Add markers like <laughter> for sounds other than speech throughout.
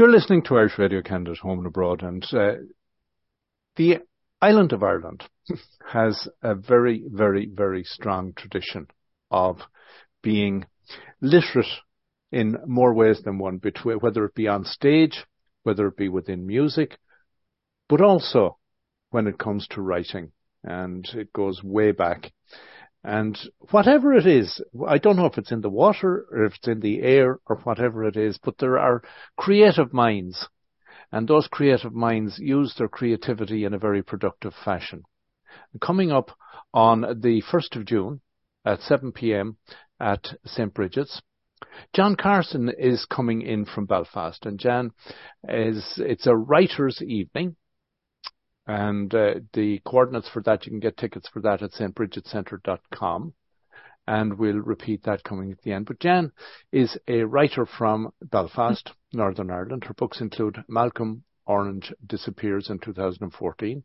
You're listening to Irish Radio Canada Home and Abroad, and uh, the island of Ireland <laughs> has a very, very, very strong tradition of being literate in more ways than one, between, whether it be on stage, whether it be within music, but also when it comes to writing. And it goes way back. And whatever it is, I don't know if it's in the water or if it's in the air or whatever it is, but there are creative minds. And those creative minds use their creativity in a very productive fashion. Coming up on the 1st of June at 7 p.m. at St. Brigid's, Jan Carson is coming in from Belfast and Jan is, it's a writer's evening and uh, the coordinates for that, you can get tickets for that at stbrigidscentre.com. And we'll repeat that coming at the end. But Jan is a writer from Belfast, Northern Ireland. Her books include Malcolm Orange Disappears in 2014,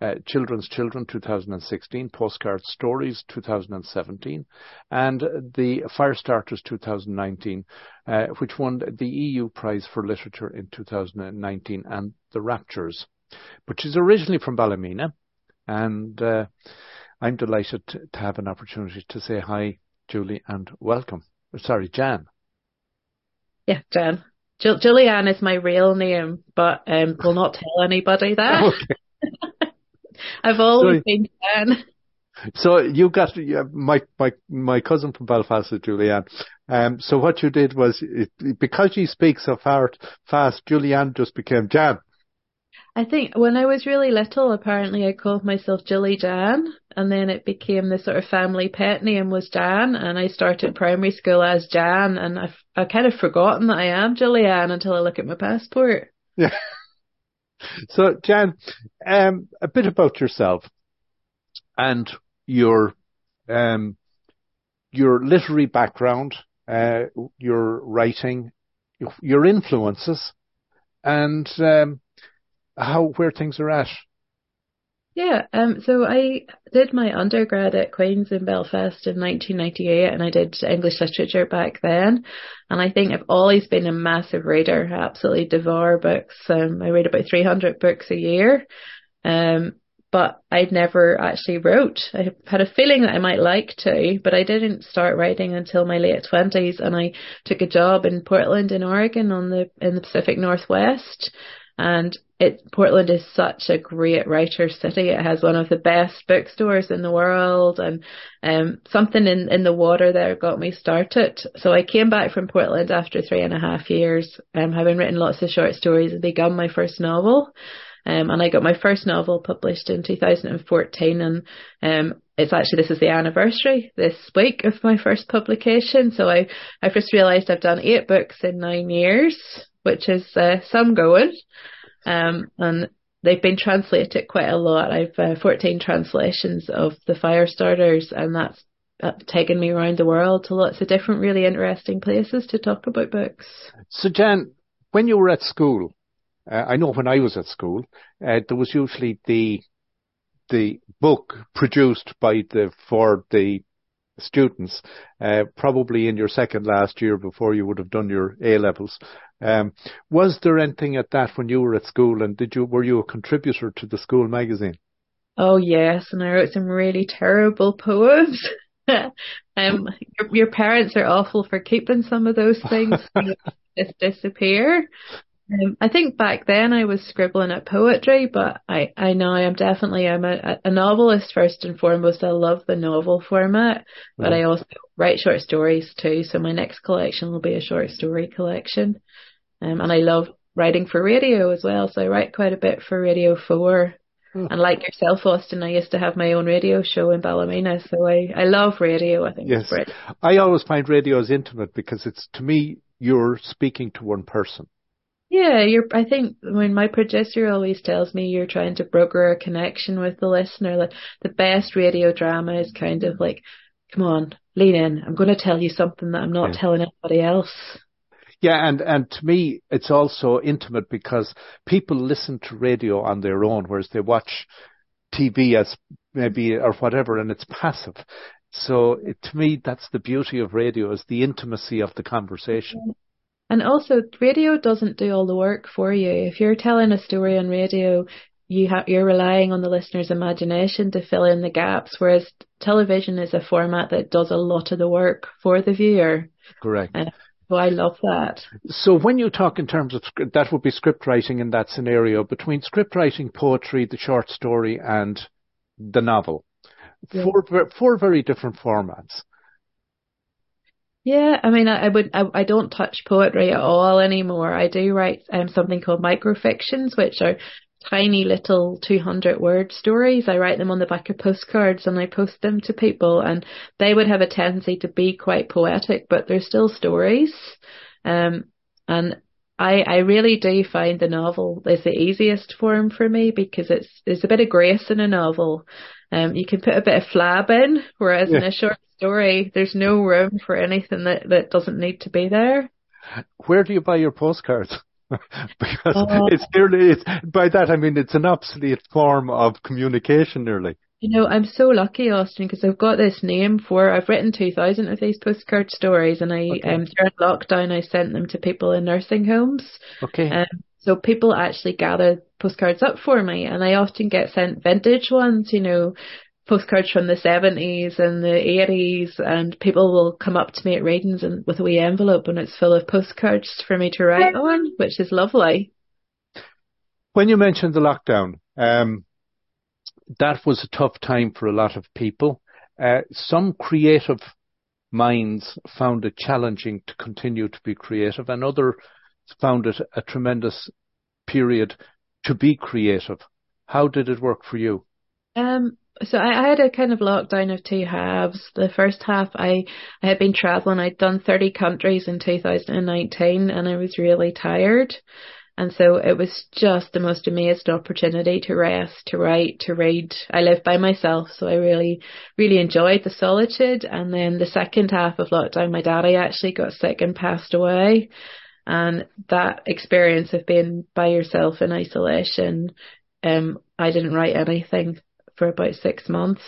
uh, Children's Children 2016, Postcard Stories 2017, and the Firestarters 2019, uh, which won the EU Prize for Literature in 2019, and The Raptures but she's originally from Ballymena, and uh, I'm delighted to, have an opportunity to say hi, Julie, and welcome. Sorry, Jan. Yeah, Jan. Ju- Julianne is my real name, but um, will not tell anybody that. <laughs> Okay. <laughs> I've always so, been Jan. So you got my my my cousin from Belfast is Julianne. Um, so what you did was it, because you speak so far fast, Julianne just became Jan. I think when I was really little, apparently I called myself Jilly Jan, and then it became the sort of family pet name was Jan, and I started primary school as Jan, and I've I kind of forgotten that I am Julianne until I look at my passport. Yeah. <laughs> So Jan, um, a bit about yourself and your um, your literary background, uh, your writing, your influences, and um, how where things are at. Yeah, um, so I did my undergrad at Queen's in Belfast in 1998 and I did English literature back then. And I think I've always been a massive reader. I absolutely devour books. Um, I read about 300 books a year. Um, but I'd never actually wrote. I had a feeling that I might like to, but I didn't start writing until my late twenties and I took a job in Portland in Oregon on the, in the Pacific Northwest. And it Portland is such a great writer city. It has one of the best bookstores in the world and um something in, in the water there got me started. So I came back from Portland after three and a half years, um having written lots of short stories and begun my first novel. Um and I got my first novel published in 2014 and um it's actually this is the anniversary this week of my first publication. So I I just realised I've done eight books in nine years, which is uh, some going. Um, and they've been translated quite a lot. I've uh, 14 translations of the Firestarters, and that's uh, taken me around the world to lots of different, really interesting places to talk about books. So, Jan, when you were at school, uh, I know when I was at school, uh, there was usually the the book produced by the for the students, uh, probably in your second last year before you would have done your A levels. Um, was there anything at that when you were at school, and did you were you a contributor to the school magazine? Oh yes, and I wrote some really terrible poems. <laughs> um, your, your, parents are awful for keeping some of those things <laughs> just disappear. Um, I think back then I was scribbling at poetry, but I, I know I'm definitely I'm a, a novelist first and foremost. I love the novel format, but I also write short stories too. So my next collection will be a short story collection. Um, and I love writing for radio as well. So I write quite a bit for Radio 4. Hmm. And like yourself, Austin, I used to have my own radio show in Ballymena. So I, I love radio. I think yes. I always find radio is intimate because it's, to me, you're speaking to one person. Yeah, you're, I think when my producer always tells me you're trying to broker a connection with the listener, like the best radio drama is kind of like, come on, lean in. I'm going to tell you something that I'm not yeah. telling anybody else. Yeah, and, and to me, it's also intimate because people listen to radio on their own, whereas they watch TV as maybe or whatever, and it's passive. So it, to me, that's the beauty of radio is the intimacy of the conversation. Mm-hmm. And also, radio doesn't do all the work for you. If you're telling a story on radio, you have you're relying on the listener's imagination to fill in the gaps, whereas television is a format that does a lot of the work for the viewer. Correct. And so I love that. So when you talk in terms of script, that would be script writing in that scenario between script writing, poetry, the short story, and the novel. Yeah. Four four very different formats. Yeah, I mean, I, I would, I, I, don't touch poetry at all anymore. I do write um, something called microfictions, which are tiny little 200 word stories. I write them on the back of postcards and I post them to people and they would have a tendency to be quite poetic, but they're still stories. Um, and I, I really do find the novel is the easiest form for me because it's, there's a bit of grace in a novel. Um, you can put a bit of flab in, whereas yeah. in a short story, there's no room for anything that, that doesn't need to be there. Where do you buy your postcards? <laughs> because uh, it's nearly, it's, by that I mean it's an obsolete form of communication nearly. You know, I'm so lucky, Austin, because I've got this name for, I've written 2,000 of these postcard stories and I, okay. um, during lockdown, I sent them to people in nursing homes. Okay. Um, so people actually gather postcards up for me and I often get sent vintage ones, you know, postcards from the 70s and the 80s and people will come up to me at readings and with a wee envelope and it's full of postcards for me to write on, which is lovely. When you mentioned the lockdown, um, that was a tough time for a lot of people. Uh, some creative minds found it challenging to continue to be creative and others found it a tremendous period to be creative. How did it work for you? Um, so I, I, had a kind of lockdown of two halves. The first half, I, I had been traveling. I'd done 30 countries in 2019 and I was really tired. And so it was just the most amazing opportunity to rest, to write, to read. I live by myself, so I really, really enjoyed the solitude. And then the second half of lockdown, my daddy actually got sick and passed away. And that experience of being by yourself in isolation, um, I didn't write anything for about six months.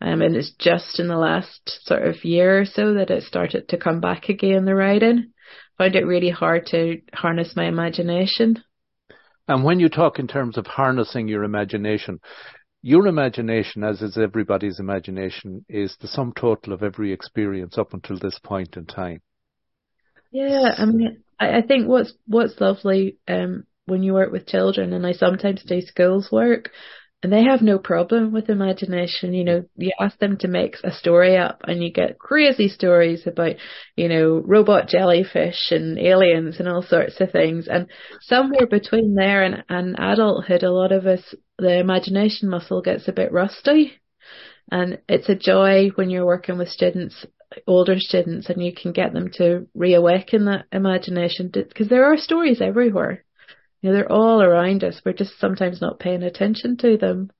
Um, and it's just in the last sort of year or so that it started to come back again, the writing. Found it really hard to harness my imagination. And when you talk in terms of harnessing your imagination, your imagination, as is everybody's imagination, is the sum total of every experience up until this point in time. Yeah, I mean, I, I think what's what's lovely um, when you work with children, and I sometimes do schools work, and they have no problem with imagination. You know, you ask them to make a story up and you get crazy stories about, you know, robot jellyfish and aliens and all sorts of things. And somewhere between there and, and adulthood, a lot of us, the imagination muscle gets a bit rusty. And it's a joy when you're working with students, older students, and you can get them to reawaken that imagination because there are stories everywhere. You know, they're all around us. We're just sometimes not paying attention to them.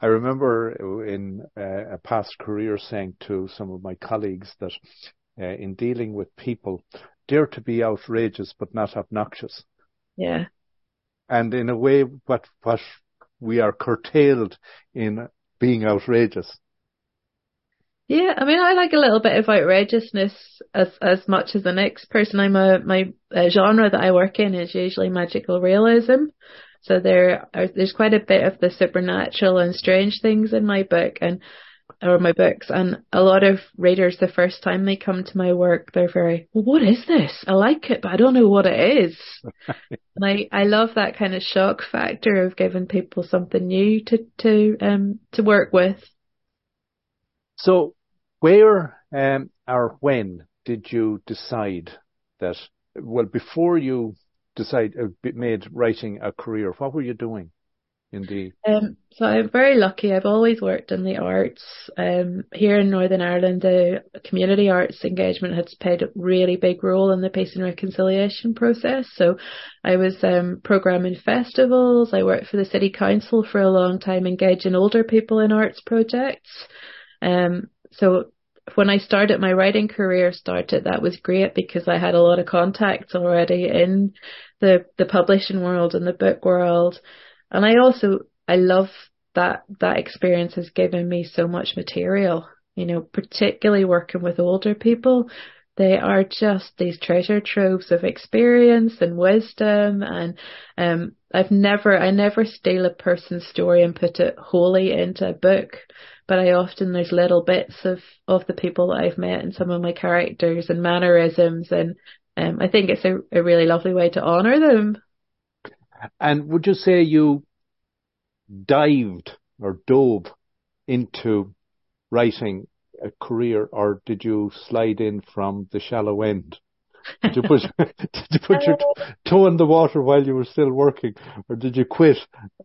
I remember in uh, a past career saying to some of my colleagues that uh, in dealing with people, dare to be outrageous but not obnoxious. Yeah. And in a way, what what we are curtailed in being outrageous. Yeah, I mean, I like a little bit of outrageousness as as much as the next person. I'm a my uh, genre that I work in is usually magical realism, so there are, there's quite a bit of the supernatural and strange things in my book and or my books, and a lot of readers the first time they come to my work, they're very, well, what is this? I like it, but I don't know what it is. <laughs> and I I love that kind of shock factor of giving people something new to to um to work with. So where um, or when did you decide that? Well, before you decide uh, made writing a career, what were you doing? Indeed. Um, so I'm very lucky. I've always worked in the arts. Um, here in Northern Ireland, the community arts engagement has played a really big role in the peace and reconciliation process. So I was um, programming festivals. I worked for the city council for a long time, engaging older people in arts projects. Um, so when I started my writing career started, that was great because I had a lot of contacts already in the, the publishing world and the book world. And I also, I love that, that experience has given me so much material, you know, particularly working with older people. They are just these treasure troves of experience and wisdom and um I've never I never steal a person's story and put it wholly into a book but I often there's little bits of of the people that I've met and some of my characters and mannerisms and um I think it's a, a really lovely way to honor them. And would you say you dived or dove into writing a career, or did you slide in from the shallow end? Did you put <laughs> <laughs> did you put your toe in the water while you were still working, or did you quit?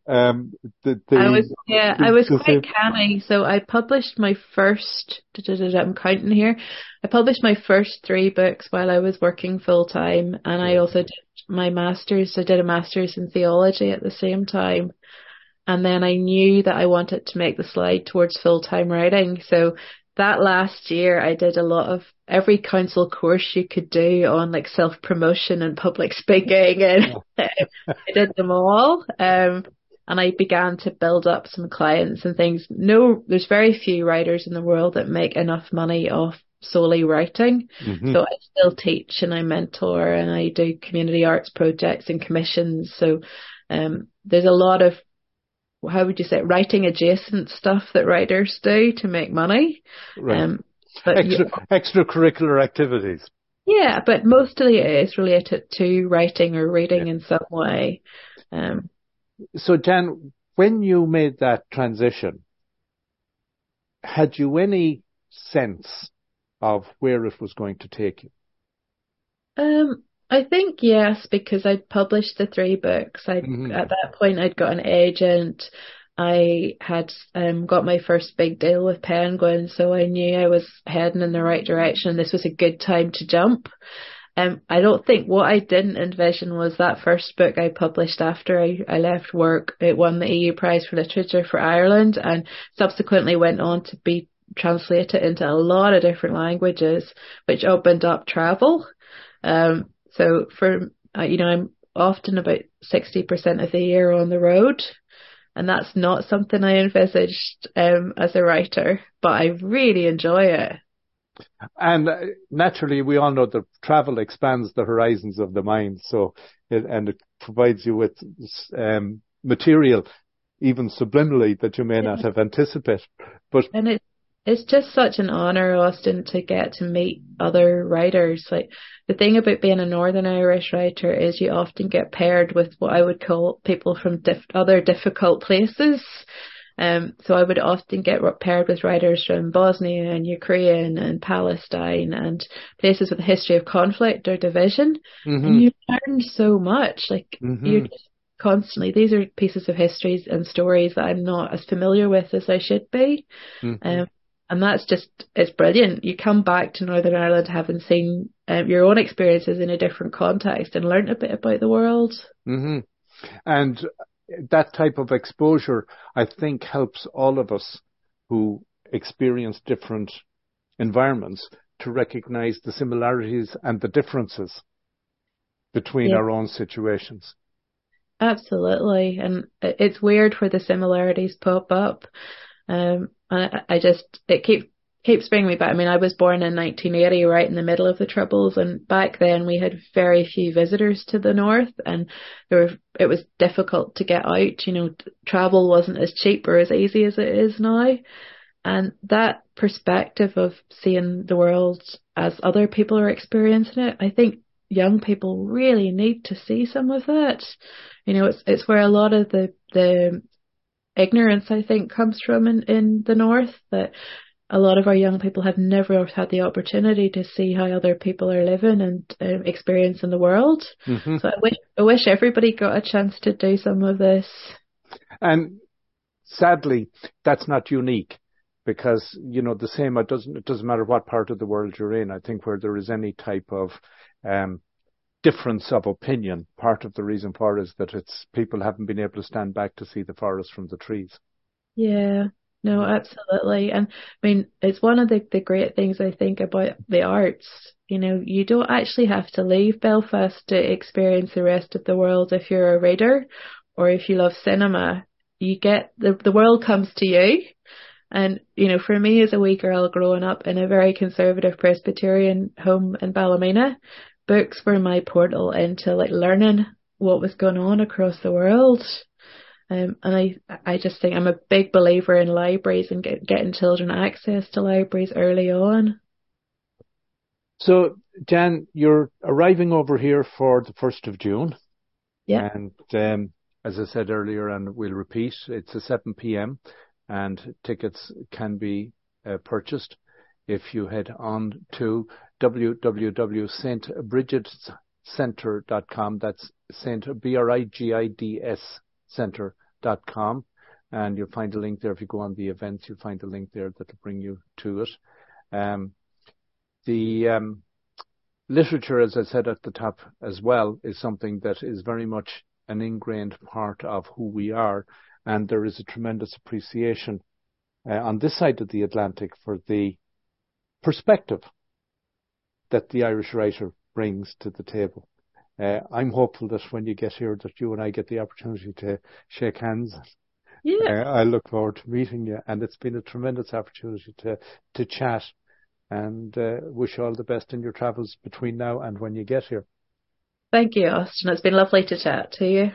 Um, the, the, I was yeah, the, I was quite canny. So I published my first. I'm counting here. I published my first three books while I was working full time, and I also did my masters. I did a masters in theology at the same time. And then I knew that I wanted to make the slide towards full time writing. So that last year I did a lot of every council course you could do on like self promotion and public speaking and <laughs> I did them all. Um, and I began to build up some clients and things. No, there's very few writers in the world that make enough money off solely writing. Mm-hmm. So I still teach and I mentor and I do community arts projects and commissions. So um, there's a lot of how would you say writing adjacent stuff that writers do to make money. Right. Um, but Extra, you, extracurricular activities. Yeah, but mostly it is related to writing or reading yeah. in some way. Um, so, Jan, when you made that transition, had you any sense of where it was going to take you? Um, I think yes, because I'd published the three books. I mm-hmm. at that point I'd got an agent. I had um, got my first big deal with Penguin, so I knew I was heading in the right direction. This was a good time to jump. Um, I don't think what I didn't envision was that first book I published after I, I left work. It won the EU Prize for Literature for Ireland and subsequently went on to be translated into a lot of different languages, which opened up travel. Um, so for, uh, you know, I'm often about 60% of the year on the road. And that's not something I envisaged um, as a writer, but I really enjoy it. And uh, naturally, we all know that travel expands the horizons of the mind. So, it, and it provides you with um, material, even subliminally, that you may yeah. not have anticipated. But and it it's just such an honor, Austin, to get to meet other writers. Like the thing about being a Northern Irish writer is you often get paired with what I would call people from diff- other difficult places. Um, so I would often get paired with writers from Bosnia and Ukraine and Palestine and places with a history of conflict or division. Mm-hmm. And you learn so much. Like mm-hmm. you're just constantly, these are pieces of histories and stories that I'm not as familiar with as I should be. Mm-hmm. Um, and that's just it's brilliant. You come back to Northern Ireland having seen um, your own experiences in a different context and learned a bit about the world. Mm-hmm. And that type of exposure, I think, helps all of us who experience different environments to recognize the similarities and the differences between yeah. our own situations. Absolutely. And it's weird where the similarities pop up. Um, I, I just, it keeps, keeps bringing me back. I mean, I was born in 1980, right in the middle of the Troubles, and back then we had very few visitors to the north, and there were, it was difficult to get out. You know, travel wasn't as cheap or as easy as it is now. And that perspective of seeing the world as other people are experiencing it, I think young people really need to see some of that. You know, it's it's where a lot of the the ignorance, I think, comes from in, in the North that a lot of our young people have never had the opportunity to see how other people are living and uh, experiencing the world. Mm-hmm. So I wish, I wish everybody got a chance to do some of this. And sadly, that's not unique because, you know, the same, it doesn't, it doesn't matter what part of the world you're in. I think where there is any type of, um, difference of opinion. Part of the reason for it is that it's people haven't been able to stand back to see the forest from the trees. Yeah, no, mm. absolutely. And I mean, it's one of the, the great things I think about the arts. You know, you don't actually have to leave Belfast to experience the rest of the world if you're a reader or if you love cinema. You get the the world comes to you And, you know, for me as a wee girl growing up in a very conservative Presbyterian home in Ballymena, books were my portal into like learning what was going on across the world. Um, and I, I just think I'm a big believer in libraries and get, getting children access to libraries early on. So, Jan, you're arriving over here for the 1st of June. Yeah. And um, as I said earlier, and we'll repeat, it's a 7 p.m. and tickets can be uh, purchased if you head on to www.stbrigidscentre.com. That's Saint B-R-I-G-I-D-S center.com. And you'll find a link there. If you go on the events, you'll find a link there that'll bring you to it. Um, the um, literature, as I said at the top as well, is something that is very much an ingrained part of who we are. And there is a tremendous appreciation uh, on this side of the Atlantic for the perspective that the Irish writer brings to the table. Uh, I'm hopeful that when you get here, that you and I get the opportunity to shake hands. Yeah. Uh, I look forward to meeting you, and it's been a tremendous opportunity to to chat. And uh, wish you all the best in your travels between now and when you get here. Thank you, Austin. It's been lovely to chat to you.